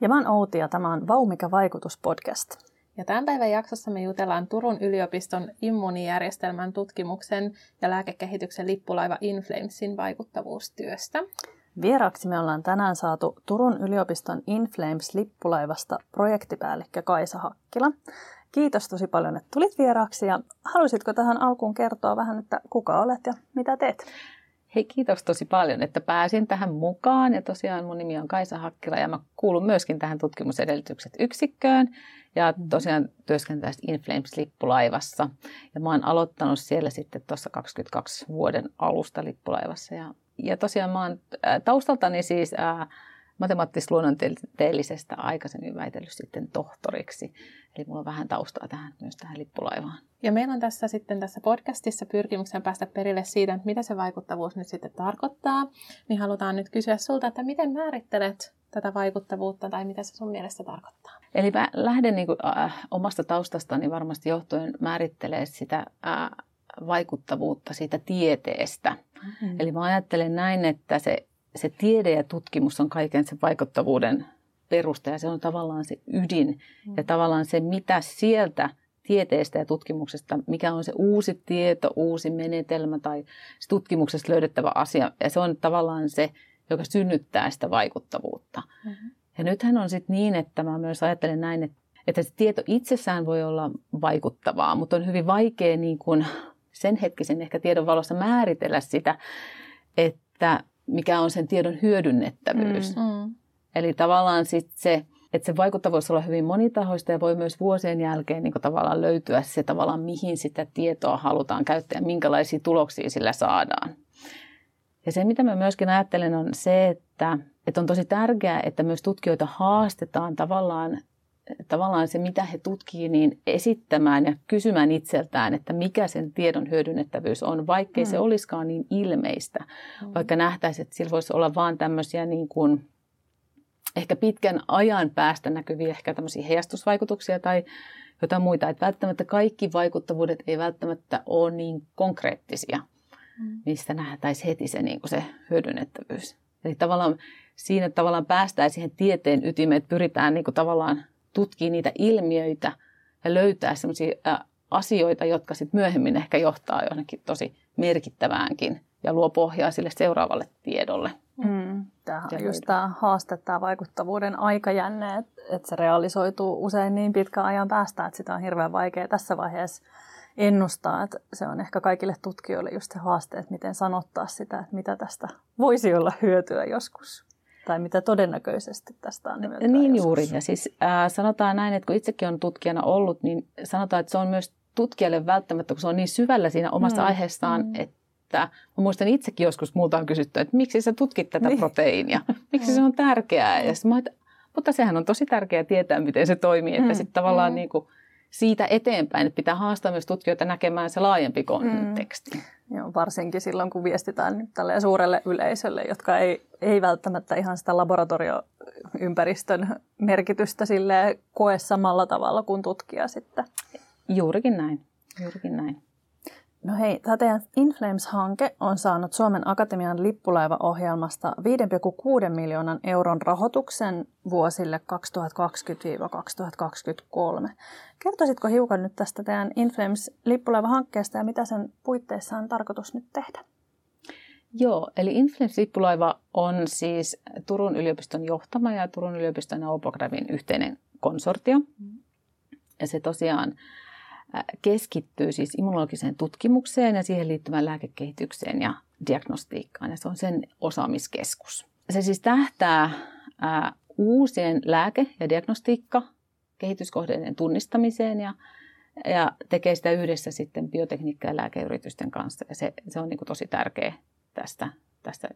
Ja mä oon Outi ja tämä on Vaumika vaikutus podcast. Ja tämän päivän jaksossa me jutellaan Turun yliopiston immuunijärjestelmän tutkimuksen ja lääkekehityksen lippulaiva Inflamesin vaikuttavuustyöstä. Vieraaksi me ollaan tänään saatu Turun yliopiston Inflames-lippulaivasta projektipäällikkö Kaisa Hakkila. Kiitos tosi paljon, että tulit vieraaksi ja haluaisitko tähän alkuun kertoa vähän, että kuka olet ja mitä teet? Hei, kiitos tosi paljon, että pääsin tähän mukaan. Ja tosiaan mun nimi on Kaisa Hakkila ja mä kuulun myöskin tähän tutkimusedellytykset yksikköön. Ja tosiaan työskentelen Inflames-lippulaivassa. Ja mä oon aloittanut siellä sitten tuossa 22 vuoden alusta lippulaivassa. Ja, ja tosiaan mä oon taustaltani siis ää, matemaattis-luonnontieteellisestä aikaisemmin väitellyt sitten tohtoriksi. Eli mulla on vähän taustaa tähän, myös tähän lippulaivaan. Ja meillä on tässä sitten tässä podcastissa pyrkimyksen päästä perille siitä, että mitä se vaikuttavuus nyt sitten tarkoittaa. Niin halutaan nyt kysyä sulta, että miten määrittelet tätä vaikuttavuutta tai mitä se sun mielestä tarkoittaa? Eli mä lähden niin kuin, äh, omasta taustastani varmasti johtuen määrittelee sitä äh, vaikuttavuutta siitä tieteestä. Mm-hmm. Eli mä ajattelen näin, että se, se tiede ja tutkimus on kaiken sen vaikuttavuuden perusta ja se on tavallaan se ydin mm. ja tavallaan se, mitä sieltä tieteestä ja tutkimuksesta, mikä on se uusi tieto, uusi menetelmä tai tutkimuksesta löydettävä asia. Ja se on tavallaan se, joka synnyttää sitä vaikuttavuutta. Mm-hmm. Ja nythän on sitten niin, että mä myös ajattelen näin, että, että se tieto itsessään voi olla vaikuttavaa, mutta on hyvin vaikea niin kuin sen hetkisen ehkä tiedon valossa määritellä sitä, että mikä on sen tiedon hyödynnettävyys. Mm-hmm. Eli tavallaan sit se, että se vaikuttavuus olla hyvin monitahoista ja voi myös vuosien jälkeen niin tavallaan löytyä se tavallaan, mihin sitä tietoa halutaan käyttää ja minkälaisia tuloksia sillä saadaan. Ja se, mitä mä myöskin ajattelen, on se, että, että on tosi tärkeää, että myös tutkijoita haastetaan tavallaan, tavallaan se, mitä he tutkii, niin esittämään ja kysymään itseltään, että mikä sen tiedon hyödynnettävyys on, vaikkei mm. se olisikaan niin ilmeistä. Mm. Vaikka nähtäisiin, että sillä voisi olla vaan tämmöisiä niin kuin, ehkä pitkän ajan päästä näkyviä ehkä tämmöisiä heijastusvaikutuksia tai jotain muita. Että välttämättä kaikki vaikuttavuudet ei välttämättä ole niin konkreettisia, mm. mistä nähtäisiin heti se, niin kuin se hyödynnettävyys. Eli tavallaan siinä tavallaan päästään siihen tieteen ytimeen, että pyritään niin kuin tavallaan tutkimaan niitä ilmiöitä ja löytää sellaisia asioita, jotka sitten myöhemmin ehkä johtaa johonkin tosi merkittäväänkin ja luo pohjaa sille seuraavalle tiedolle. Mm. Tämähän on just tämä haaste, tämä vaikuttavuuden aikajänne, että, että se realisoituu usein niin pitkän ajan päästä, että sitä on hirveän vaikea tässä vaiheessa ennustaa. Että se on ehkä kaikille tutkijoille just se haaste, että miten sanottaa sitä, että mitä tästä voisi olla hyötyä joskus. Tai mitä todennäköisesti tästä on hyötyä Niin joskus. juuri. Ja siis äh, sanotaan näin, että kun itsekin on tutkijana ollut, niin sanotaan, että se on myös tutkijalle välttämättä, kun se on niin syvällä siinä omassa mm. aiheessaan, mm. että että mä muistan itsekin joskus multa on kysytty, että miksi sä tutkit tätä niin. proteiinia, miksi se on tärkeää. Ja mä, että, mutta sehän on tosi tärkeää tietää, miten se toimii, että mm. sitten tavallaan mm. niin kuin siitä eteenpäin, että pitää haastaa myös tutkijoita näkemään se laajempi konteksti. Mm. Joo, varsinkin silloin, kun viestitään nyt tälle suurelle yleisölle, jotka ei, ei välttämättä ihan sitä laboratorioympäristön merkitystä sille koe samalla tavalla kuin tutkija sitten. Juurikin näin. Juurikin näin. No hei, tämä Inflames-hanke on saanut Suomen Akatemian lippulaivaohjelmasta 5,6 miljoonan euron rahoituksen vuosille 2020-2023. Kertoisitko hiukan nyt tästä teidän Inflames-lippulaiva-hankkeesta ja mitä sen puitteissa on tarkoitus nyt tehdä? Joo, eli Inflames-lippulaiva on siis Turun yliopiston johtama ja Turun yliopiston ja Opogravin yhteinen konsortio. Mm. Ja se tosiaan keskittyy siis immunologiseen tutkimukseen ja siihen liittyvään lääkekehitykseen ja diagnostiikkaan. Ja se on sen osaamiskeskus. Se siis tähtää uusien lääke- ja diagnostiikka kehityskohteiden tunnistamiseen ja, ja tekee sitä yhdessä sitten biotekniikka- ja lääkeyritysten kanssa. Ja se, se on niin tosi tärkeä tästä, tästä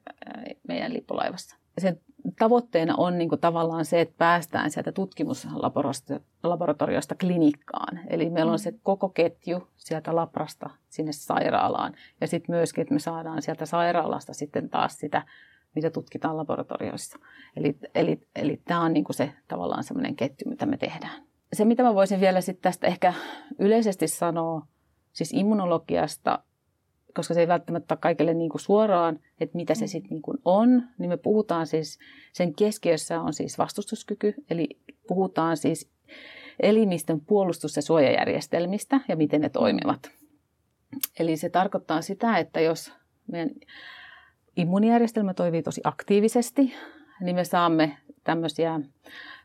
meidän lippulaivassa. Sen tavoitteena on niin kuin tavallaan se, että päästään sieltä tutkimuslaboratoriosta klinikkaan. Eli meillä on se koko ketju sieltä labrasta sinne sairaalaan. Ja sitten myöskin, että me saadaan sieltä sairaalasta sitten taas sitä, mitä tutkitaan laboratorioissa. Eli, eli, eli tämä on niin kuin se tavallaan semmoinen ketju, mitä me tehdään. Se, mitä mä voisin vielä sitten tästä ehkä yleisesti sanoa, siis immunologiasta koska se ei välttämättä ole kaikille niin kuin suoraan, että mitä se mm. sitten niin on, niin me puhutaan siis, sen keskiössä on siis vastustuskyky, eli puhutaan siis elimistön puolustus- ja suojajärjestelmistä ja miten ne toimivat. Eli se tarkoittaa sitä, että jos meidän immuunijärjestelmä toimii tosi aktiivisesti, niin me saamme tämmöisiä,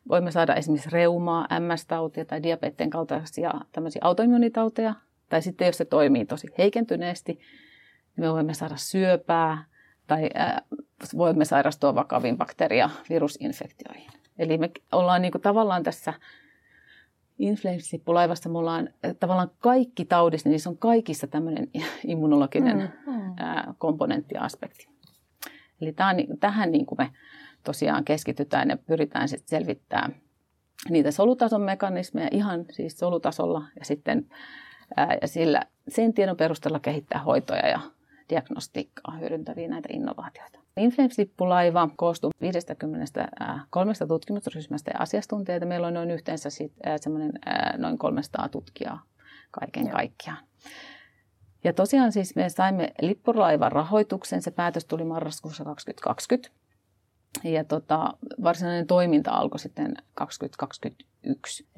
voimme saada esimerkiksi reumaa, MS-tautia tai diabeteen kaltaisia tämmöisiä autoimmuunitauteja. Tai sitten jos se toimii tosi heikentyneesti, niin me voimme saada syöpää tai voimme sairastua vakaviin bakteria- virusinfektioihin. Eli me ollaan niin kuin tavallaan tässä influenssippulaivassa me ollaan tavallaan kaikki taudissa, niin niissä on kaikissa tämmöinen immunologinen mm, mm. komponentti ja aspekti. Eli tämän, tähän niin kuin me tosiaan keskitytään ja pyritään sitten selvittämään niitä solutason mekanismeja ihan siis solutasolla ja sitten ää, ja sillä, sen tiedon perusteella kehittää hoitoja ja diagnostiikkaa hyödyntäviä näitä innovaatioita. Influenssippulaiva koostuu 53 tutkimusryhmästä ja asiantuntijoita. Meillä on noin yhteensä sit, semmoinen, äh, noin 300 tutkijaa kaiken Joo. kaikkiaan. Ja tosiaan siis me saimme lippulaivan rahoituksen. Se päätös tuli marraskuussa 2020. Ja tota, varsinainen toiminta alkoi sitten 2021.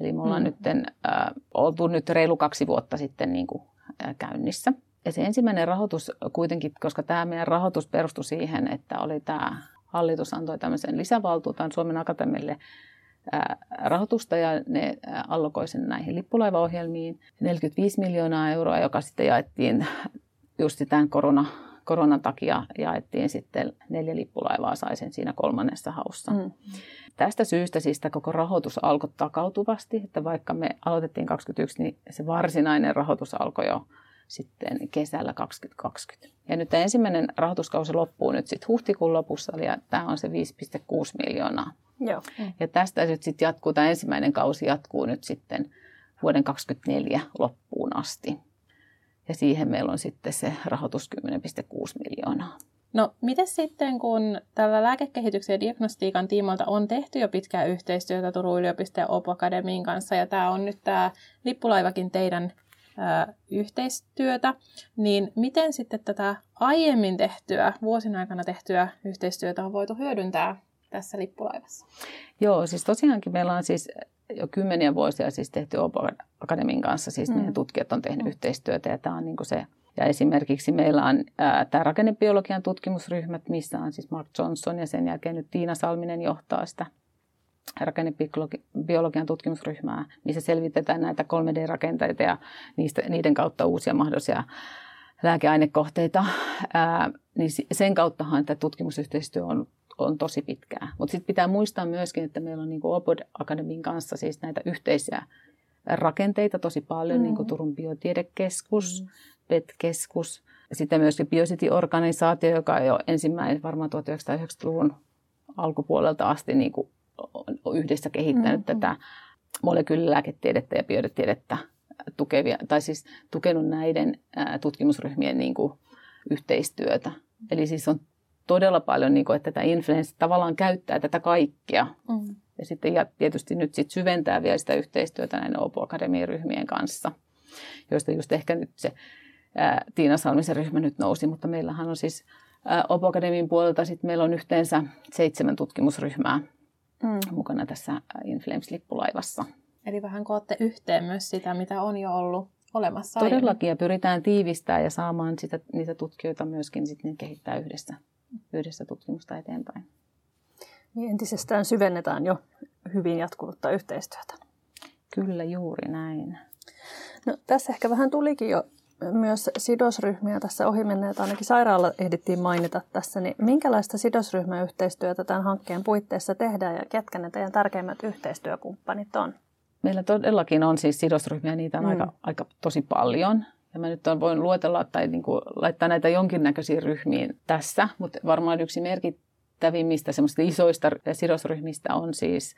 Eli me ollaan mm. nyt, äh, oltu nyt reilu kaksi vuotta sitten niin kuin, äh, käynnissä. Ja se ensimmäinen rahoitus kuitenkin, koska tämä meidän rahoitus perustui siihen, että oli tämä hallitus antoi tämmöisen lisävaltuutan Suomen Akatemialle rahoitusta ja ne allokoi sen näihin lippulaivaohjelmiin. 45 miljoonaa euroa, joka sitten jaettiin just tämän korona, koronan takia jaettiin sitten neljä lippulaivaa sai sen siinä kolmannessa haussa. Mm. Tästä syystä siis koko rahoitus alkoi takautuvasti, että vaikka me aloitettiin 2021, niin se varsinainen rahoitus alkoi jo sitten kesällä 2020. Ja nyt tämä ensimmäinen rahoituskausi loppuu nyt sitten huhtikuun lopussa, eli tämä on se 5,6 miljoonaa. Joo. Ja tästä nyt sitten jatkuu, tämä ensimmäinen kausi jatkuu nyt sitten vuoden 2024 loppuun asti. Ja siihen meillä on sitten se rahoitus 10,6 miljoonaa. No, miten sitten, kun tällä lääkekehityksen ja diagnostiikan tiimoilta on tehty jo pitkää yhteistyötä Turun yliopiston ja Opo Akademiin kanssa, ja tämä on nyt tämä lippulaivakin teidän yhteistyötä, niin miten sitten tätä aiemmin tehtyä, vuosien aikana tehtyä yhteistyötä on voitu hyödyntää tässä lippulaivassa? Joo, siis tosiaankin meillä on siis jo kymmeniä vuosia siis tehty Opo Akademin kanssa, siis mm. meidän tutkijat on tehnyt mm. yhteistyötä ja tämä on niin kuin se ja esimerkiksi meillä on tämä rakennebiologian tutkimusryhmät, missä on siis Mark Johnson ja sen jälkeen nyt Tiina Salminen johtaa sitä rakennebiologian tutkimusryhmää, missä selvitetään näitä 3D-rakenteita ja niistä, niiden kautta uusia mahdollisia lääkeainekohteita. Ää, niin sen kauttahan tämä tutkimusyhteistyö on, on tosi pitkää. Mutta sitten pitää muistaa myöskin, että meillä on niin Opod Akademin kanssa siis näitä yhteisiä rakenteita tosi paljon, mm. niin kuin Turun biotiedekeskus, mm. PET-keskus, sitten myöskin Biosity-organisaatio, joka on jo ensimmäinen varmaan 1990-luvun alkupuolelta asti niin kuin on yhdessä kehittänyt mm-hmm. tätä molekyylilääketiedettä ja biodetiedettä tukevia, tai siis tukenut näiden tutkimusryhmien niin kuin, yhteistyötä. Eli siis on todella paljon, niin kuin, että tätä influenssa tavallaan käyttää tätä kaikkea. Mm. Ja sitten ja tietysti nyt sit syventää vielä sitä yhteistyötä näiden Opo Akademian ryhmien kanssa, joista just ehkä nyt se ää, Tiina Salmisen ryhmä nyt nousi, mutta meillähän on siis ää, Opo Akademian puolelta sit meillä on yhteensä seitsemän tutkimusryhmää, mm. mukana tässä Inflames-lippulaivassa. Eli vähän kootte yhteen myös sitä, mitä on jo ollut olemassa Todellakin, ja pyritään tiivistämään ja saamaan sitä, niitä tutkijoita myöskin sit, niin kehittää yhdessä, yhdessä tutkimusta eteenpäin. Niin entisestään syvennetään jo hyvin jatkunutta yhteistyötä. Kyllä, juuri näin. No, tässä ehkä vähän tulikin jo myös sidosryhmiä tässä ohimenneet, ainakin sairaala ehdittiin mainita tässä, niin minkälaista sidosryhmäyhteistyötä tämän hankkeen puitteissa tehdään ja ketkä ne teidän tärkeimmät yhteistyökumppanit on? Meillä todellakin on siis sidosryhmiä, niitä on mm. aika, aika tosi paljon. Ja mä nyt voin luetella tai niin kuin laittaa näitä jonkinnäköisiin ryhmiin tässä, mutta varmaan yksi merkittävimmistä semmoista isoista sidosryhmistä on siis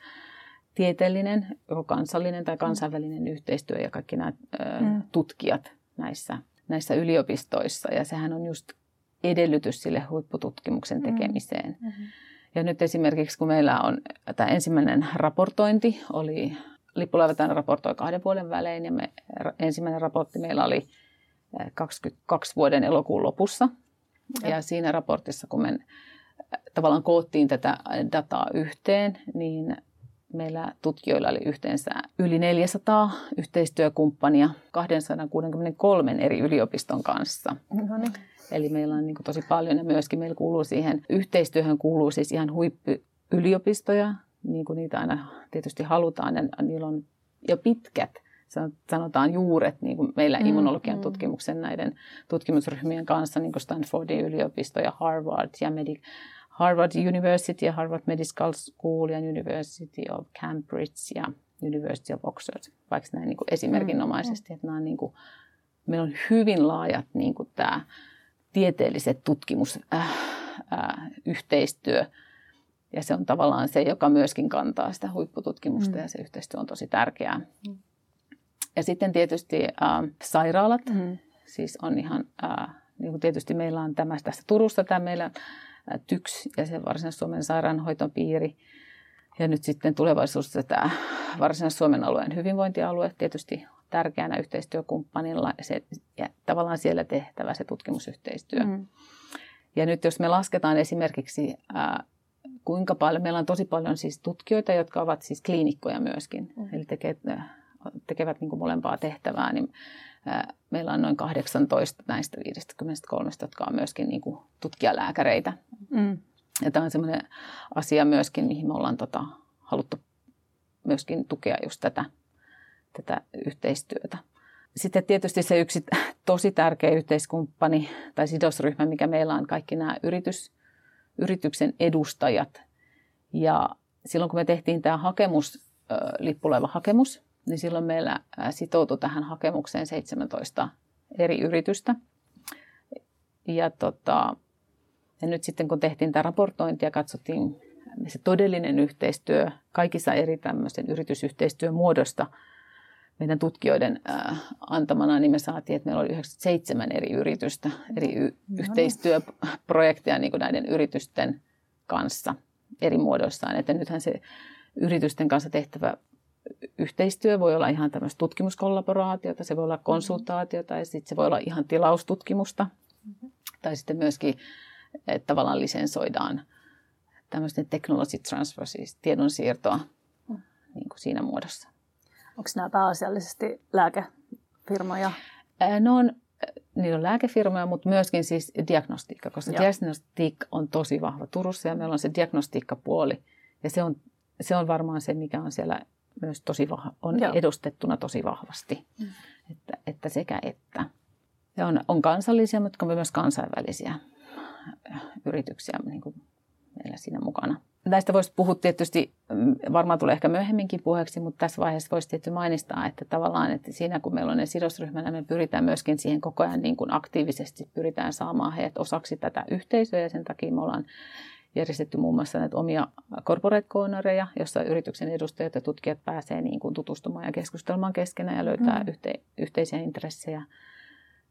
tieteellinen, joko kansallinen tai kansainvälinen yhteistyö ja kaikki nämä mm. tutkijat, näissä, näissä yliopistoissa ja sehän on just edellytys sille huippututkimuksen mm. tekemiseen. Mm-hmm. Ja nyt esimerkiksi kun meillä on tämä ensimmäinen raportointi, oli Lippulaiva raportoi kahden vuoden välein ja me, ensimmäinen raportti meillä oli 22 vuoden elokuun lopussa. Ja, ja siinä raportissa, kun me tavallaan koottiin tätä dataa yhteen, niin meillä tutkijoilla oli yhteensä yli 400 yhteistyökumppania 263 eri yliopiston kanssa. No niin. Eli meillä on niin kuin tosi paljon ja myöskin meillä kuuluu siihen yhteistyöhön kuuluu siis ihan huippuyliopistoja, niin kuin niitä aina tietysti halutaan ja niillä on jo pitkät sanotaan juuret niin kuin meillä mm, immunologian mm. tutkimuksen näiden tutkimusryhmien kanssa, niin kuin Stanfordin yliopisto ja Harvard ja Medi- Harvard University ja Harvard Medical School ja University of Cambridge ja University of Oxford, vaikka näin niin kuin esimerkinomaisesti, mm. että nämä on niin kuin, meillä on hyvin laajat niin kuin tämä tieteelliset tutkimusyhteistyö, äh, äh, ja se on tavallaan se, joka myöskin kantaa sitä huippututkimusta mm. ja se yhteistyö on tosi tärkeää. Mm. Ja sitten tietysti äh, sairaalat, mm. siis on ihan, äh, niin kuin tietysti meillä on tämä tässä Turussa tämä meillä äh, TYKS ja se Varsinais-Suomen sairaanhoitopiiri. Ja nyt sitten tulevaisuudessa tämä Varsinais-Suomen alueen hyvinvointialue tietysti tärkeänä yhteistyökumppanilla ja, se, ja tavallaan siellä tehtävä se tutkimusyhteistyö. Mm. Ja nyt jos me lasketaan esimerkiksi äh, kuinka paljon, meillä on tosi paljon siis tutkijoita, jotka ovat siis kliinikkoja myöskin, mm. eli tekee, tekevät niin kuin molempaa tehtävää, niin meillä on noin 18 näistä 53, jotka on myöskin niin kuin tutkijalääkäreitä. Mm. Ja tämä on sellainen asia myöskin, mihin me ollaan tota, haluttu myöskin tukea just tätä, tätä yhteistyötä. Sitten tietysti se yksi tosi tärkeä yhteiskumppani tai sidosryhmä, mikä meillä on, kaikki nämä yritys, yrityksen edustajat. Ja silloin kun me tehtiin tämä hakemus, lippuleva hakemus, niin silloin meillä sitoutui tähän hakemukseen 17 eri yritystä. Ja, tota, ja nyt sitten kun tehtiin tämä raportointi ja katsottiin se todellinen yhteistyö kaikissa eri tämmöisen yritysyhteistyön muodosta meidän tutkijoiden antamana, niin me saatiin, että meillä oli 97 eri yritystä, eri y- yhteistyöprojekteja niin kuin näiden yritysten kanssa eri muodoissaan. Että nythän se yritysten kanssa tehtävä yhteistyö voi olla ihan tämmöistä tutkimuskollaboraatiota, se voi olla konsultaatiota ja sitten se voi olla ihan tilaustutkimusta. Mm-hmm. Tai sitten myöskin, että tavallaan lisensoidaan tämmöisten technology transfer, siis tiedonsiirtoa mm. niin kuin siinä muodossa. Onko nämä pääasiallisesti lääkefirmoja? No on, niillä on lääkefirmoja, mutta myöskin siis diagnostiikka, koska Joo. diagnostiikka on tosi vahva Turussa ja meillä on se diagnostiikkapuoli. Ja se on, se on varmaan se, mikä on siellä myös tosi vah- on Joo. edustettuna tosi vahvasti. Mm. Että, että sekä että. Ja on, on kansallisia, mutta on myös kansainvälisiä yrityksiä niin kuin meillä siinä mukana. Näistä voisi puhua tietysti, mm, varmaan tulee ehkä myöhemminkin puheeksi, mutta tässä vaiheessa voisi tietysti mainistaa, että tavallaan että siinä kun meillä on ne sidosryhmänä, me pyritään myöskin siihen koko ajan niin kuin aktiivisesti pyritään saamaan heidät osaksi tätä yhteisöä ja sen takia me ollaan järjestetty muun muassa näitä omia corporate cornereja, jossa yrityksen edustajat ja tutkijat pääsee niin kuin tutustumaan ja keskustelemaan keskenään ja löytää mm. yhte, yhteisiä intressejä.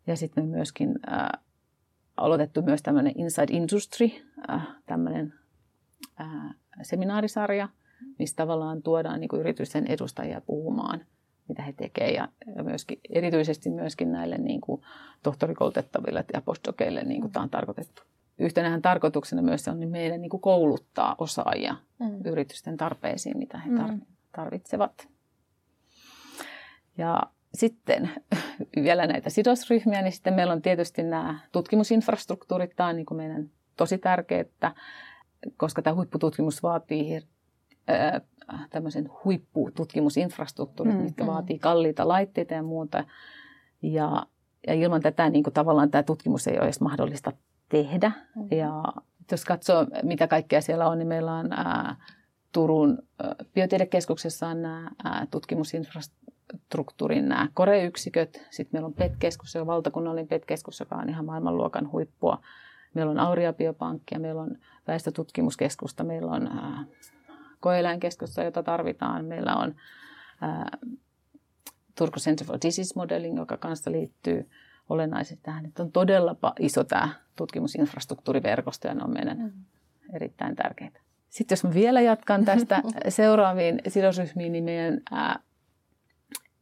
Ja sitten me myöskin äh, aloitettu myös tämmöinen Inside Industry, äh, tämmöinen äh, seminaarisarja, missä tavallaan tuodaan niin kuin yritysten edustajia puhumaan, mitä he tekevät. Ja, ja myöskin, erityisesti myöskin näille niin kuin tohtorikoulutettaville ja postdoceille niin kuin tämä on tarkoitettu yhtenähän tarkoituksena myös on niin meidän niin kuin kouluttaa osaajia mm. yritysten tarpeisiin, mitä he mm. tarvitsevat. Ja sitten vielä näitä sidosryhmiä, niin sitten meillä on tietysti nämä tutkimusinfrastruktuurit. Tämä on niin kuin meidän tosi tärkeää, koska tämä huippututkimus vaatii tämmöisen huippututkimusinfrastruktuurit, mm, mitkä mm. vaatii kalliita laitteita ja muuta. Ja, ja ilman tätä niin kuin tavallaan tämä tutkimus ei ole edes mahdollista tehdä. Mm-hmm. Ja jos katsoo, mitä kaikkea siellä on, niin meillä on ää, Turun ää, biotiedekeskuksessa on nämä ää, tutkimusinfrastruktuurin nämä koreyksiköt. Sitten meillä on PET-keskus, joka on valtakunnallinen PET-keskus, joka on ihan maailmanluokan huippua. Meillä on Auria Biopankki ja meillä on väestötutkimuskeskusta, meillä on ää, koeläinkeskusta, jota tarvitaan. Meillä on ää, Turku Center for Disease Modeling, joka kanssa liittyy olennaisesti tähän, että on todella iso tämä tutkimusinfrastruktuuriverkosto ja ne on meidän mm. erittäin tärkeitä. Sitten jos mä vielä jatkan tästä seuraaviin sidosryhmiin, niin meidän ää,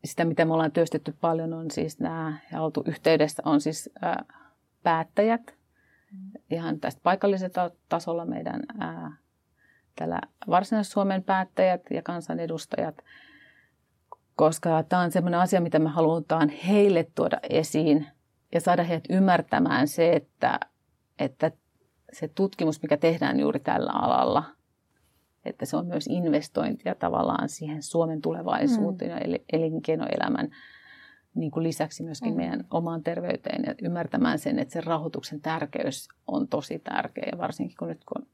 sitä, mitä me ollaan työstetty paljon, on siis nämä, ja oltu yhteydessä, on siis ää, päättäjät, mm. ihan tästä paikallisella tasolla meidän ää, tällä Varsinais-Suomen päättäjät ja kansanedustajat, koska tämä on sellainen asia, mitä me halutaan heille tuoda esiin ja saada heidät ymmärtämään se, että, että se tutkimus, mikä tehdään juuri tällä alalla, että se on myös investointia tavallaan siihen Suomen tulevaisuuteen mm. ja elinkeinoelämän niin kuin lisäksi myöskin mm. meidän omaan terveyteen ja ymmärtämään sen, että se rahoituksen tärkeys on tosi tärkeä. Ja varsinkin kun nyt kun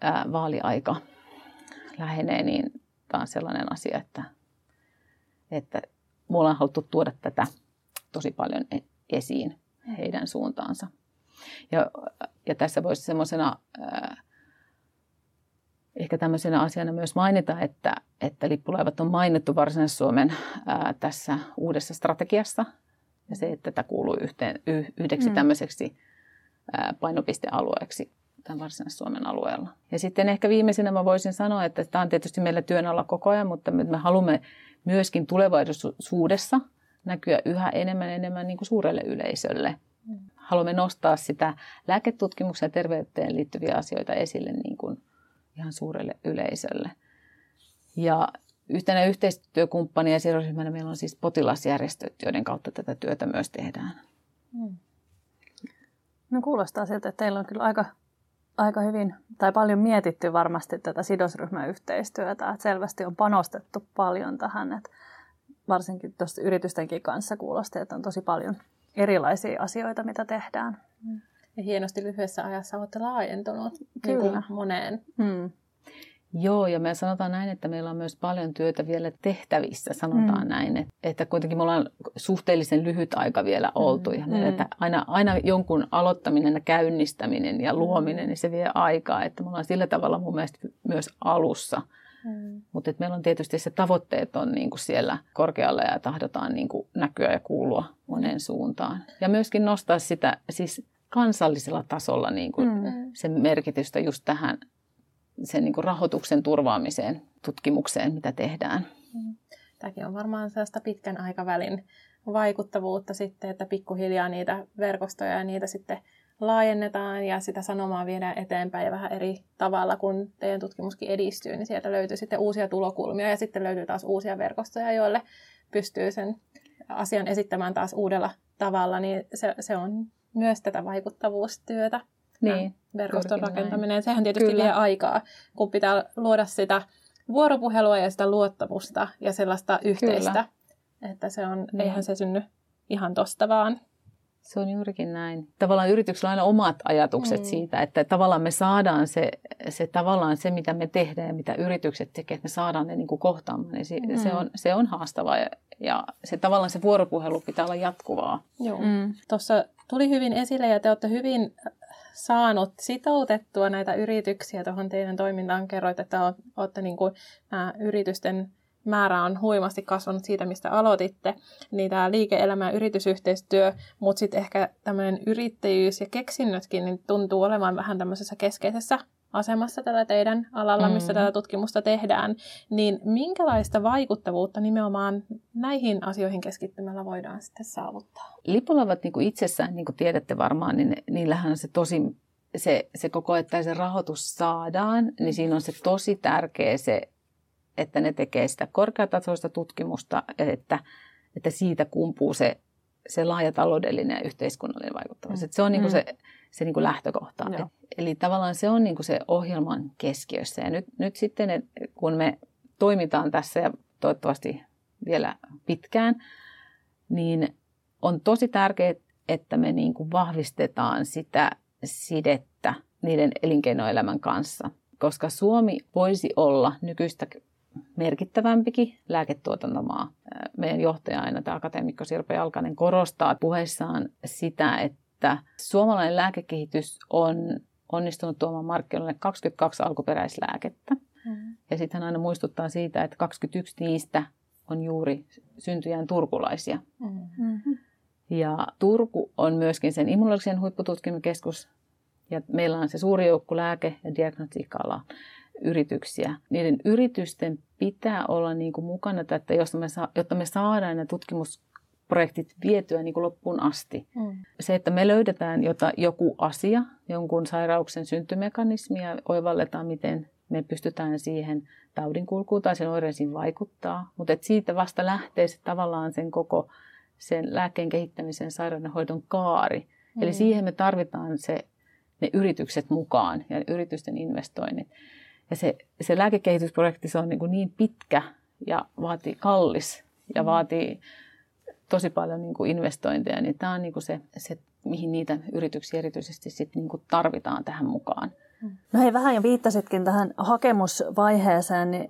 ää, vaaliaika lähenee, niin tämä on sellainen asia, että, että me ollaan haluttu tuoda tätä tosi paljon esiin heidän suuntaansa. Ja, ja tässä voisi semmoisena ehkä tämmöisenä asiana myös mainita, että, että lippulaivat on mainittu Varsinais-Suomen ää, tässä uudessa strategiassa. Ja se, että tämä kuuluu yhteen, yhdeksi mm. tämmöiseksi ää, painopistealueeksi tämän Varsinais-Suomen alueella. Ja sitten ehkä viimeisenä mä voisin sanoa, että tämä on tietysti meillä työn alla koko ajan, mutta me haluamme myöskin tulevaisuudessa näkyä yhä enemmän enemmän niin kuin suurelle yleisölle. Mm. Haluamme nostaa sitä lääketutkimuksen ja terveyteen liittyviä asioita esille niin kuin ihan suurelle yleisölle. Ja yhtenä yhteistyökumppania ja sidosryhmänä meillä on siis potilasjärjestöt, joiden kautta tätä työtä myös tehdään. Mm. No kuulostaa siltä, että teillä on kyllä aika, aika hyvin tai paljon mietitty varmasti tätä sidosryhmäyhteistyötä. Että selvästi on panostettu paljon tähän, että varsinkin tuossa yritystenkin kanssa kuulosti, että on tosi paljon erilaisia asioita, mitä tehdään. Mm. Ja hienosti lyhyessä ajassa olette laajentunut niin Kyllä. Niin moneen. Hmm. Joo, ja me sanotaan näin, että meillä on myös paljon työtä vielä tehtävissä, sanotaan hmm. näin. Että kuitenkin me ollaan suhteellisen lyhyt aika vielä oltu. Hmm. Ja hmm. että aina, aina jonkun aloittaminen ja käynnistäminen ja luominen, niin se vie aikaa. Että me ollaan sillä tavalla mun mielestä myös alussa. Hmm. Mutta meillä on tietysti se tavoitteet on niin kuin siellä korkealla ja tahdotaan niin kuin näkyä ja kuulua monen suuntaan. Ja myöskin nostaa sitä, siis kansallisella tasolla niin kuin mm. sen merkitystä just tähän sen niin kuin rahoituksen turvaamiseen, tutkimukseen, mitä tehdään. Mm. Tämäkin on varmaan sellaista pitkän aikavälin vaikuttavuutta sitten, että pikkuhiljaa niitä verkostoja ja niitä sitten laajennetaan ja sitä sanomaa viedään eteenpäin ja vähän eri tavalla, kun teidän tutkimuskin edistyy, niin sieltä löytyy sitten uusia tulokulmia ja sitten löytyy taas uusia verkostoja, joille pystyy sen asian esittämään taas uudella tavalla, niin se, se on myös tätä vaikuttavuustyötä. Niin, verkoston rakentaminen. Näin. Sehän tietysti Kyllä. vie aikaa, kun pitää luoda sitä vuoropuhelua ja sitä luottamusta ja sellaista yhteistä. Kyllä. Että se on, niin. eihän se synny ihan tosta vaan. Se on juurikin näin. Tavallaan yrityksellä on aina omat ajatukset mm. siitä, että tavallaan me saadaan se, se, tavallaan se, mitä me tehdään ja mitä yritykset tekevät, että me saadaan ne niin kuin kohtaamaan. Niin se, mm. se, on, se on haastavaa ja, ja se, tavallaan se vuoropuhelu pitää olla jatkuvaa. Joo. Mm. Tuossa tuli hyvin esille ja te olette hyvin saanut sitoutettua näitä yrityksiä tuohon teidän toimintaan. Kerroit, että olette niin kuin, nämä yritysten määrä on huimasti kasvanut siitä, mistä aloititte, niin tämä liike-elämä ja yritysyhteistyö, mutta sitten ehkä tämmöinen yrittäjyys ja keksinnötkin niin tuntuu olevan vähän tämmöisessä keskeisessä asemassa tällä teidän alalla, missä mm. tätä tutkimusta tehdään, niin minkälaista vaikuttavuutta nimenomaan näihin asioihin keskittymällä voidaan sitten saavuttaa? Lipulavat niin kuin itsessään, niin kuin tiedätte varmaan, niin niillähän on se tosi se, se koko, että se rahoitus saadaan, niin siinä on se tosi tärkeä se, että ne tekee sitä korkeatasoista tutkimusta, että, että siitä kumpuu se, se laaja taloudellinen ja yhteiskunnallinen vaikuttavuus. Mm. se on niin kuin mm. se se niin kuin lähtökohta. Et, eli tavallaan se on niin kuin se ohjelman keskiössä. Ja nyt, nyt sitten, et, kun me toimitaan tässä ja toivottavasti vielä pitkään, niin on tosi tärkeää, että me niin kuin vahvistetaan sitä sidettä niiden elinkeinoelämän kanssa. Koska Suomi voisi olla nykyistä merkittävämpikin lääketuotantomaa. Meidän johtaja aina, tämä akateemikko Sirpa Jalkanen, korostaa puheissaan sitä, että että suomalainen lääkekehitys on onnistunut tuomaan markkinoille 22 alkuperäislääkettä. Mm. Ja sitten hän aina muistuttaa siitä, että 21 niistä on juuri syntyjään turkulaisia. Mm-hmm. Ja Turku on myöskin sen immunologisen huippututkimuskeskus. Ja meillä on se suuri joukko lääke- ja diagnostiikka yrityksiä. Niiden yritysten pitää olla niin kuin mukana, että jos me saa, jotta me saadaan ne tutkimusprojektit vietyä niin kuin loppuun asti. Mm. Se, että me löydetään jota, joku asia, jonkun sairauksen syntymekanismia, oivalletaan, miten me pystytään siihen taudin kulkuun tai sen oireisiin vaikuttaa, mutta siitä vasta lähtee se tavallaan sen koko sen lääkkeen kehittämisen sairaudenhoidon kaari. Mm. Eli siihen me tarvitaan se, ne yritykset mukaan ja yritysten investoinnit. Ja se, se lääkekehitysprojekti se on niin, kuin niin pitkä ja vaatii kallis ja mm. vaatii tosi paljon niin kuin investointeja, niin tämä on niin kuin se, se, mihin niitä yrityksiä erityisesti sit niin kuin tarvitaan tähän mukaan. No hei, vähän jo viittasitkin tähän hakemusvaiheeseen, niin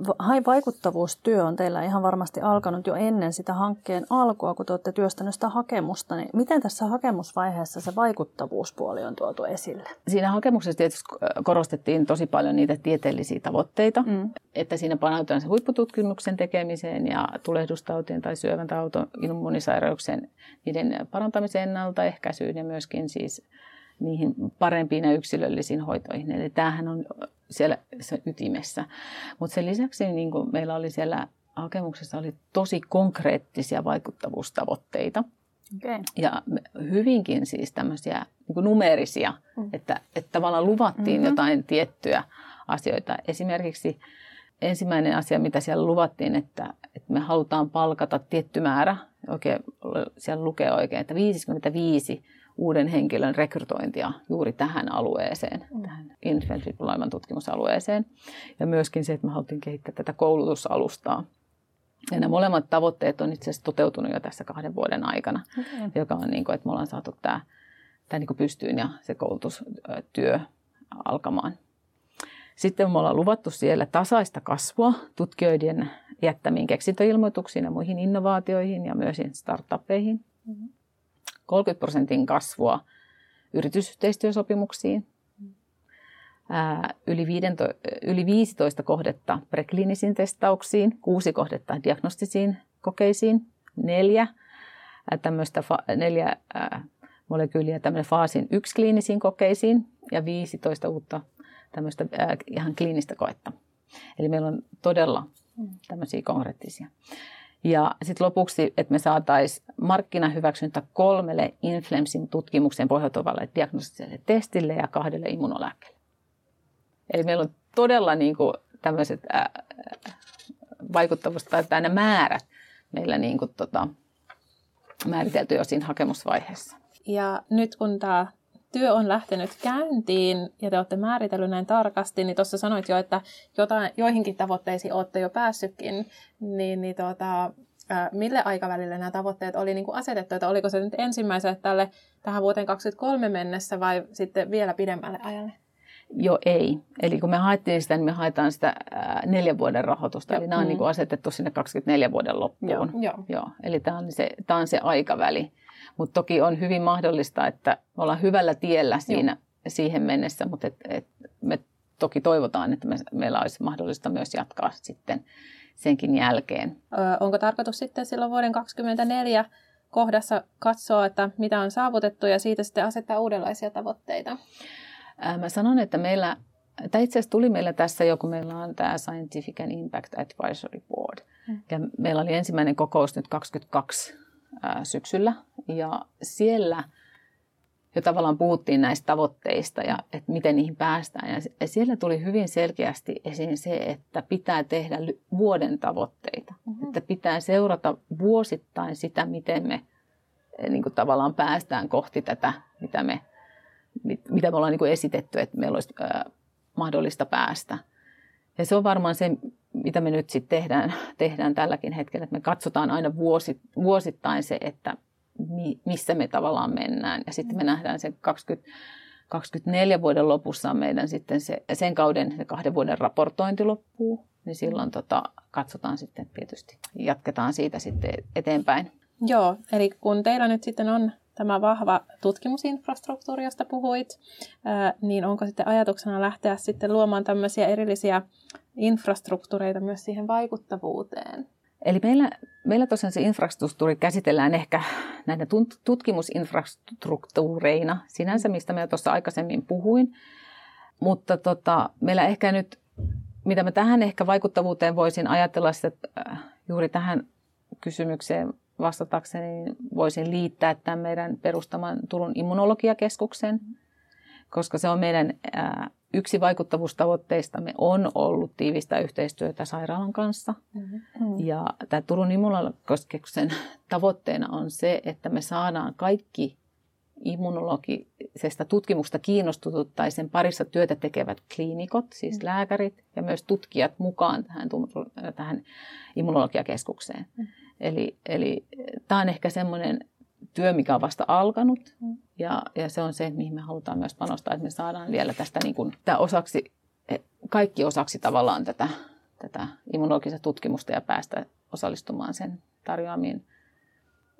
vaikuttavuustyö on teillä ihan varmasti alkanut jo ennen sitä hankkeen alkua, kun te olette työstäneet sitä hakemusta. Niin miten tässä hakemusvaiheessa se vaikuttavuuspuoli on tuotu esille? Siinä hakemuksessa tietysti korostettiin tosi paljon niitä tieteellisiä tavoitteita, mm. että siinä panautetaan se huippututkimuksen tekemiseen ja tulehdustautien tai syövän tai autoimmunisairauksien niiden parantamiseen ennaltaehkäisyyn ja myöskin siis niihin parempiin ja yksilöllisiin hoitoihin. Eli tämähän on siellä se ytimessä. Mutta sen lisäksi niin kuin meillä oli siellä hakemuksessa oli tosi konkreettisia vaikuttavuustavoitteita. Okay. Ja hyvinkin siis tämmöisiä niin numerisia, mm. että, että tavallaan luvattiin mm-hmm. jotain tiettyjä asioita. Esimerkiksi ensimmäinen asia, mitä siellä luvattiin, että, että me halutaan palkata tietty määrä, oikein, siellä lukee oikein, että 55 uuden henkilön rekrytointia juuri tähän alueeseen, mm. tähän infektiofibrillaiman tutkimusalueeseen. Ja myöskin se, että me haluttiin kehittää tätä koulutusalustaa. Ja nämä molemmat tavoitteet on itse asiassa toteutunut jo tässä kahden vuoden aikana, okay. joka on niin kuin, että me ollaan saatu tämä, tämä niin kuin pystyyn ja se koulutustyö alkamaan. Sitten me ollaan luvattu siellä tasaista kasvua tutkijoiden jättämiin keksintöilmoituksiin ja muihin innovaatioihin ja myös startuppeihin. Mm-hmm. 30 prosentin kasvua yritysyhteistyösopimuksiin, yli, 15, yli 15 kohdetta prekliinisiin testauksiin, kuusi kohdetta diagnostisiin kokeisiin, neljä tämmöistä neljä molekyyliä tämmöinen faasin yksi kliinisiin kokeisiin ja 15 uutta tämmöistä ihan kliinistä koetta. Eli meillä on todella tämmöisiä konkreettisia. Ja sitten lopuksi, että me saataisiin markkinahyväksyntä kolmelle Inflemsin tutkimuksen pohjautuvalle diagnostiselle testille ja kahdelle immunolääkkeelle. Eli meillä on todella niin kuin tämmöiset ää, vaikuttavuus tai nämä määrät meillä niin kuin, tota, määritelty jo siinä hakemusvaiheessa. Ja nyt kun tämä työ on lähtenyt käyntiin ja te olette määritellyt näin tarkasti, niin tuossa sanoit jo, että jotain, joihinkin tavoitteisiin olette jo päässytkin, niin, niin tuota, mille aikavälille nämä tavoitteet oli niin kuin asetettu, että oliko se nyt ensimmäiselle tälle tähän vuoteen 2023 mennessä vai sitten vielä pidemmälle ajalle? Joo, ei. Eli kun me haettiin sitä, niin me haetaan sitä neljän vuoden rahoitusta. Joo. Eli nämä on mm. niin kuin asetettu sinne 24 vuoden loppuun. Joo. Joo. Joo. Eli tämä on, se, tämä on se aikaväli. Mutta toki on hyvin mahdollista, että me ollaan hyvällä tiellä siinä, siihen mennessä, mutta et, et me toki toivotaan, että me, meillä olisi mahdollista myös jatkaa sitten senkin jälkeen. Ö, onko tarkoitus sitten silloin vuoden 2024 kohdassa katsoa, että mitä on saavutettu ja siitä sitten asettaa uudenlaisia tavoitteita? Mä sanon, että meillä, tämä itse asiassa tuli meillä tässä jo, kun meillä on tämä Scientific and Impact Advisory Board. Hmm. Ja meillä oli ensimmäinen kokous nyt 22 syksyllä ja siellä jo tavallaan puhuttiin näistä tavoitteista ja että miten niihin päästään. Ja siellä tuli hyvin selkeästi esiin se, että pitää tehdä vuoden tavoitteita. Mm-hmm. Että pitää seurata vuosittain sitä, miten me eh, niin kuin tavallaan päästään kohti tätä, mitä me, mitä me ollaan niin kuin esitetty, että meillä olisi mahdollista päästä. Ja se on varmaan se, mitä me nyt sitten tehdään, tehdään tälläkin hetkellä, että me katsotaan aina vuosi, vuosittain se, että mi, missä me tavallaan mennään. Ja sitten me nähdään se 20, 24 vuoden lopussa meidän sitten se, sen kauden, se kahden vuoden raportointi loppuu, niin silloin tota, katsotaan sitten tietysti, jatketaan siitä sitten eteenpäin. Joo, eli kun teillä nyt sitten on tämä vahva tutkimusinfrastruktuuri, josta puhuit, niin onko sitten ajatuksena lähteä sitten luomaan tämmöisiä erillisiä infrastruktuureita myös siihen vaikuttavuuteen? Eli meillä, meillä tosiaan se infrastruktuuri käsitellään ehkä näiden tutkimusinfrastruktuureina sinänsä, mistä minä tuossa aikaisemmin puhuin. Mutta tota, meillä ehkä nyt mitä mä tähän ehkä vaikuttavuuteen voisin ajatella, että juuri tähän kysymykseen vastatakseni niin voisin liittää tämän meidän perustaman Turun immunologiakeskuksen, koska se on meidän ää, yksi vaikuttavuustavoitteistamme on ollut tiivistä yhteistyötä sairaalan kanssa. Mm-hmm. Ja tämä Turun immunologiakeskuksen tavoitteena on se, että me saadaan kaikki immunologisesta tutkimusta kiinnostutut tai sen parissa työtä tekevät kliinikot, siis mm. lääkärit ja myös tutkijat mukaan tähän, tähän immunologiakeskukseen. Mm. Eli, eli tämä on ehkä semmoinen työ, mikä on vasta alkanut ja, ja se on se, mihin me halutaan myös panostaa, että me saadaan vielä tästä niin kuin, tämä osaksi, kaikki osaksi tavallaan tätä, tätä immunologista tutkimusta ja päästä osallistumaan sen tarjoamiin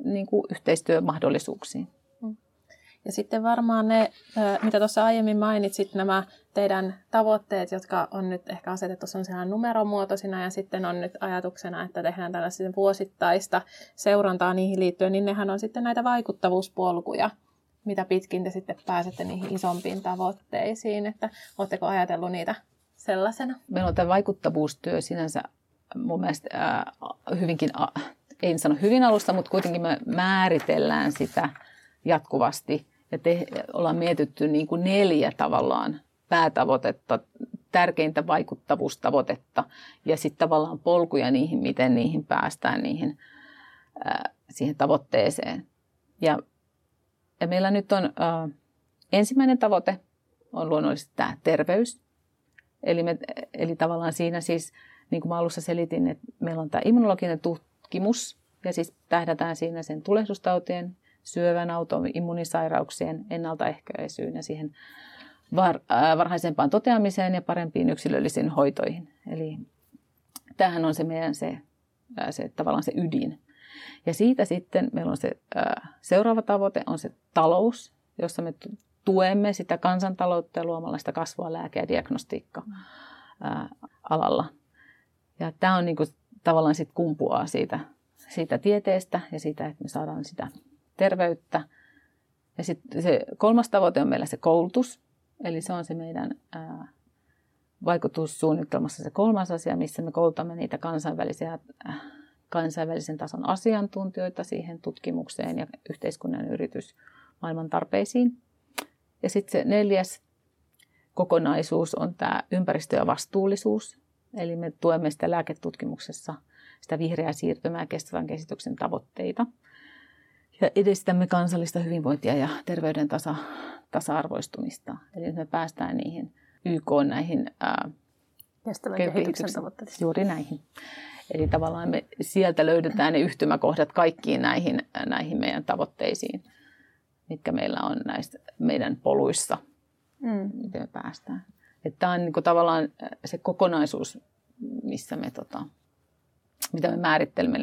niin kuin yhteistyömahdollisuuksiin. Ja sitten varmaan ne, mitä tuossa aiemmin mainitsit, nämä teidän tavoitteet, jotka on nyt ehkä asetettu sellaisena numeromuotoisina ja sitten on nyt ajatuksena, että tehdään tällaisia vuosittaista seurantaa niihin liittyen, niin nehän on sitten näitä vaikuttavuuspolkuja, mitä pitkin te sitten pääsette niihin isompiin tavoitteisiin, että oletteko ajatellut niitä sellaisena? Meillä on tämä vaikuttavuustyö sinänsä mun mielestä äh, hyvinkin, äh, en sano hyvin alusta, mutta kuitenkin me määritellään sitä jatkuvasti ja te, ollaan mietitty niin kuin neljä tavallaan päätavoitetta, tärkeintä vaikuttavuustavoitetta ja sitten tavallaan polkuja niihin, miten niihin päästään niihin, ää, siihen tavoitteeseen. Ja, ja meillä nyt on ää, ensimmäinen tavoite on luonnollisesti tämä terveys. Eli, me, eli tavallaan siinä siis, niin kuin mä alussa selitin, että meillä on tämä immunologinen tutkimus, ja siis tähdätään siinä sen tulehdustautien syövän, autoimmunisairauksien ennaltaehkäisyyn ja siihen var, äh, varhaisempaan toteamiseen ja parempiin yksilöllisiin hoitoihin. Eli tämähän on se meidän se, äh, se tavallaan se ydin. Ja siitä sitten meillä on se äh, seuraava tavoite, on se talous, jossa me tuemme sitä kansantaloutta ja luomalla sitä kasvua lääke- ja diagnostiikka äh, alalla. Ja tämä on niinku, tavallaan sitten kumpuaa siitä, siitä tieteestä ja siitä, että me saadaan sitä terveyttä. Ja sitten se kolmas tavoite on meillä se koulutus, eli se on se meidän ää, vaikutussuunnitelmassa se kolmas asia, missä me koulutamme niitä kansainvälisiä, äh, kansainvälisen tason asiantuntijoita siihen tutkimukseen ja yhteiskunnan yritys maailman tarpeisiin. Ja sitten se neljäs kokonaisuus on tämä ympäristö- ja vastuullisuus. Eli me tuemme sitä lääketutkimuksessa sitä vihreää siirtymää kestävän kehityksen tavoitteita – ja edistämme kansallista hyvinvointia ja terveyden tasa, tasa-arvoistumista. Eli me päästään niihin YK näihin ää, kestävän kehityksen tavoitteisiin. Juuri näihin. Eli tavallaan me sieltä löydetään ne yhtymäkohdat kaikkiin näihin, näihin meidän tavoitteisiin, mitkä meillä on näistä meidän poluissa, mm. miten me päästään. Tämä on niin kuin tavallaan se kokonaisuus, missä me, tota, mitä me määrittelemme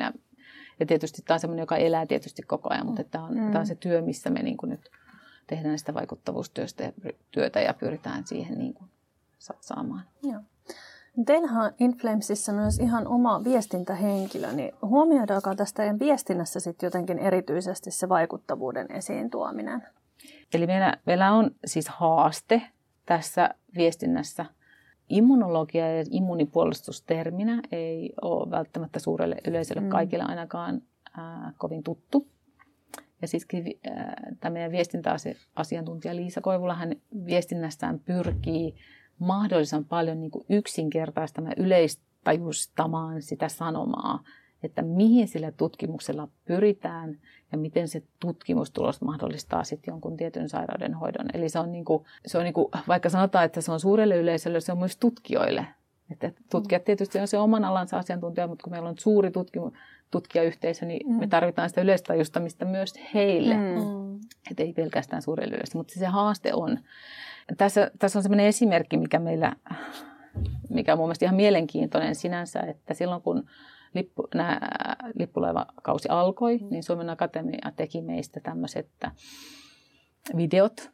ja tietysti tämä on semmoinen, joka elää tietysti koko ajan, mutta tämä on, mm. tämä on se työ, missä me niin kuin nyt tehdään sitä vaikuttavuustyöstä ja, työtä ja pyritään siihen niin kuin satsaamaan. Joo. Teillähän on Inflamesissa myös ihan oma viestintähenkilö, niin huomioidaanko tästä teidän viestinnässä sitten jotenkin erityisesti se vaikuttavuuden esiin tuominen? Eli meillä, meillä on siis haaste tässä viestinnässä – immunologia ja immunipuolustusterminä ei ole välttämättä suurelle yleisölle mm. kaikille ainakaan ää, kovin tuttu. Ja siis tämä meidän viestintäasiantuntija Liisa Koivula, hän viestinnästään pyrkii mahdollisimman paljon niin kuin yksinkertaistamaan yleistajustamaan sitä sanomaa, että mihin sillä tutkimuksella pyritään ja miten se tutkimustulos mahdollistaa sitten jonkun tietyn sairauden hoidon. Eli se on, niin kuin, se on niin kuin, vaikka sanotaan, että se on suurelle yleisölle, se on myös tutkijoille. Että tutkijat tietysti on se oman alansa asiantuntija, mutta kun meillä on suuri tutkimu, tutkijayhteisö, niin mm. me tarvitaan sitä yleistajustamista myös heille. Mm. Että ei pelkästään suurelle yleisölle, mutta se haaste on. Tässä, tässä on sellainen esimerkki, mikä meillä, mikä on mun mielestä ihan mielenkiintoinen sinänsä, että silloin kun lippu, nämä lippulaivakausi alkoi, mm. niin Suomen Akatemia teki meistä tämmöiset videot.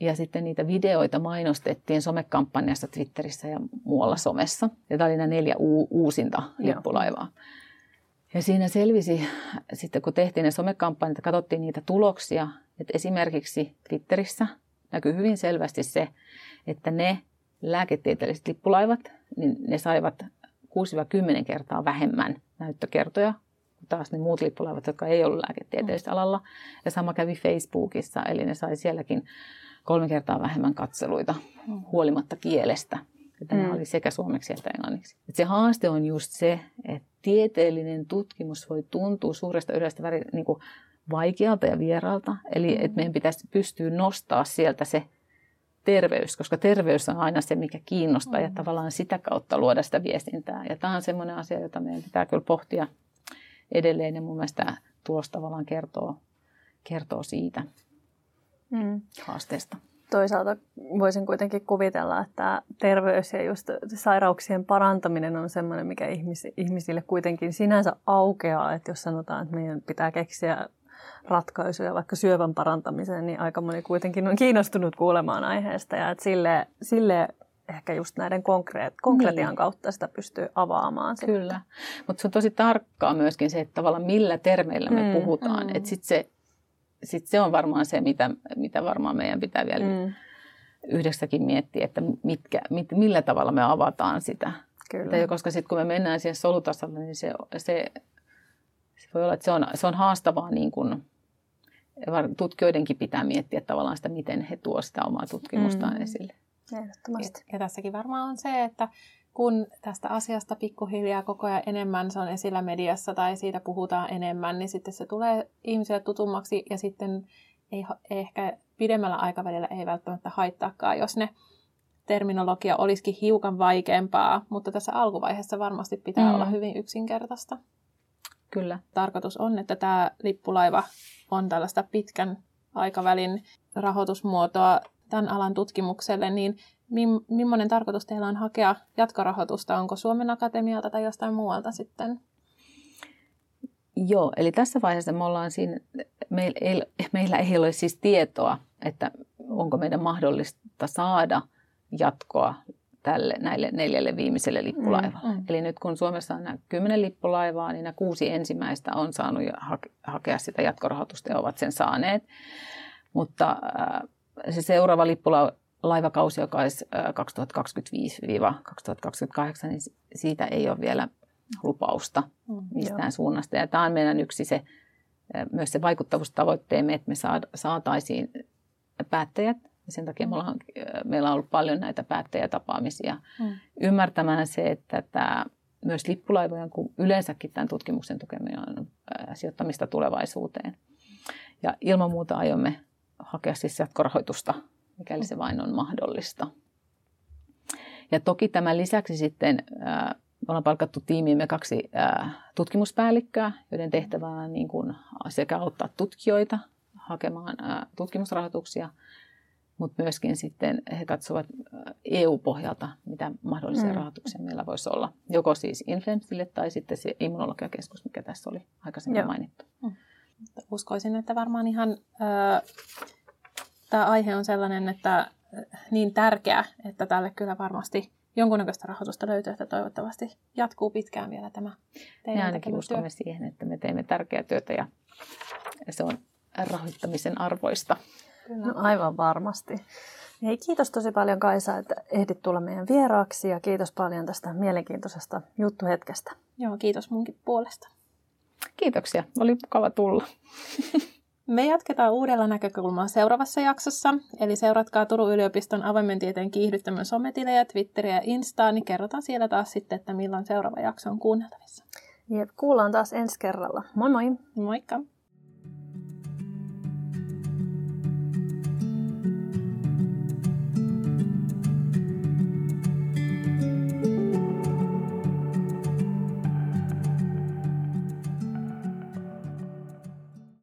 Ja sitten niitä videoita mainostettiin somekampanjassa Twitterissä ja muualla somessa. Ja tämä oli nämä neljä u- uusinta lippulaivaa. Ja siinä selvisi, sitten kun tehtiin ne somekampanjat, katsottiin niitä tuloksia, että esimerkiksi Twitterissä näkyy hyvin selvästi se, että ne lääketieteelliset lippulaivat, niin ne saivat 6-10 kertaa vähemmän näyttökertoja kuin taas ne muut lippulaivat, jotka ei ollut lääketieteellisellä alalla. Ja sama kävi Facebookissa, eli ne sai sielläkin kolme kertaa vähemmän katseluita huolimatta kielestä. Että mm. oli sekä suomeksi että englanniksi. Et se haaste on just se, että tieteellinen tutkimus voi tuntua suuresta yleistä väri, niin kuin vaikealta ja vieraalta. Eli mm. että meidän pitäisi pystyä nostaa sieltä se terveys, koska terveys on aina se, mikä kiinnostaa mm. ja tavallaan sitä kautta luoda sitä viestintää. Ja tämä on semmoinen asia, jota meidän pitää kyllä pohtia edelleen ja mun mielestä tuossa tavallaan kertoo, kertoo siitä mm. haasteesta. Toisaalta voisin kuitenkin kuvitella, että terveys ja just sairauksien parantaminen on semmoinen, mikä ihmisille kuitenkin sinänsä aukeaa. Että jos sanotaan, että meidän pitää keksiä ratkaisuja vaikka syövän parantamiseen, niin aika moni kuitenkin on kiinnostunut kuulemaan aiheesta. Ja että sille, sille ehkä just näiden konkreet, konkretian niin. kautta sitä pystyy avaamaan. Kyllä, mutta se on tosi tarkkaa myöskin se, että tavallaan millä termeillä me mm, puhutaan. Mm. Että sitten se, sit se on varmaan se, mitä, mitä varmaan meidän pitää vielä mm. yhdessäkin miettiä, että mitkä, mit, millä tavalla me avataan sitä. Kyllä. Että koska sitten kun me mennään siihen solutasolle, niin se, se, se voi olla, että se on, se on haastavaa niin kuin, tutkijoidenkin pitää miettiä tavallaan sitä, miten he tuovat sitä omaa tutkimustaan mm. esille. Ehdottomasti. Ja, ja tässäkin varmaan on se, että kun tästä asiasta pikkuhiljaa koko ajan enemmän se on esillä mediassa tai siitä puhutaan enemmän, niin sitten se tulee ihmisille tutummaksi ja sitten ei ehkä pidemmällä aikavälillä ei välttämättä haittaakaan, jos ne terminologia olisikin hiukan vaikeampaa, mutta tässä alkuvaiheessa varmasti pitää mm. olla hyvin yksinkertaista. Kyllä. Tarkoitus on, että tämä lippulaiva on tällaista pitkän aikavälin rahoitusmuotoa tämän alan tutkimukselle, niin millainen tarkoitus teillä on hakea jatkorahoitusta? Onko Suomen Akatemialta tai jostain muualta sitten? Joo, eli tässä vaiheessa me ollaan siinä, meillä ei, meillä ei ole siis tietoa, että onko meidän mahdollista saada jatkoa tälle, näille neljälle viimeiselle lippulaivalle. Mm, mm. Eli nyt kun Suomessa on nämä kymmenen lippulaivaa, niin nämä kuusi ensimmäistä on saanut hakea sitä jatkorahoitusta ja ovat sen saaneet. Mutta se seuraava lippulaivakausi, joka olisi 2025-2028, niin siitä ei ole vielä lupausta mm, mistään joo. suunnasta. Ja tämä on meidän yksi se, myös se vaikuttavuustavoitteemme, että me saataisiin päättäjät ja sen takia me ollaan, meillä on ollut paljon näitä päättäjätapaamisia mm. ymmärtämään se, että tämä myös lippulaivojen kuin yleensäkin tämän tutkimuksen tukeminen on sijoittamista tulevaisuuteen. Ja ilman muuta aiomme hakea siis jatkorahoitusta, mikäli se vain on mahdollista. Ja toki tämän lisäksi sitten äh, ollaan palkattu tiimiimme kaksi tutkimuspäällikköä, joiden tehtävä on niin kuin sekä auttaa tutkijoita hakemaan tutkimusrahoituksia, mutta myöskin sitten he katsovat EU-pohjalta, mitä mahdollisia mm. rahoituksia meillä voisi olla. Joko siis Inflamesille tai sitten se immunologiakeskus, mikä tässä oli aikaisemmin Joo. mainittu. Mm. Uskoisin, että varmaan ihan äh, tämä aihe on sellainen, että niin tärkeä, että tälle kyllä varmasti jonkunnäköistä rahoitusta löytyy, että toivottavasti jatkuu pitkään vielä tämä teidän Me ainakin uskomme työ. siihen, että me teemme tärkeää työtä ja se on rahoittamisen arvoista. Kyllä. No, aivan varmasti. Hei, kiitos tosi paljon Kaisa, että ehdit tulla meidän vieraaksi ja kiitos paljon tästä mielenkiintoisesta juttuhetkestä. Joo, kiitos munkin puolesta. Kiitoksia, oli mukava tulla. Me jatketaan uudella näkökulmalla seuraavassa jaksossa, eli seuratkaa Turun yliopiston avoimen tieteen kiihdyttämön sometilejä, Twitteriä ja Instaa, niin kerrotaan siellä taas sitten, että milloin seuraava jakso on kuunneltavissa. Jep, kuullaan taas ensi kerralla. Moi moi! Moikka!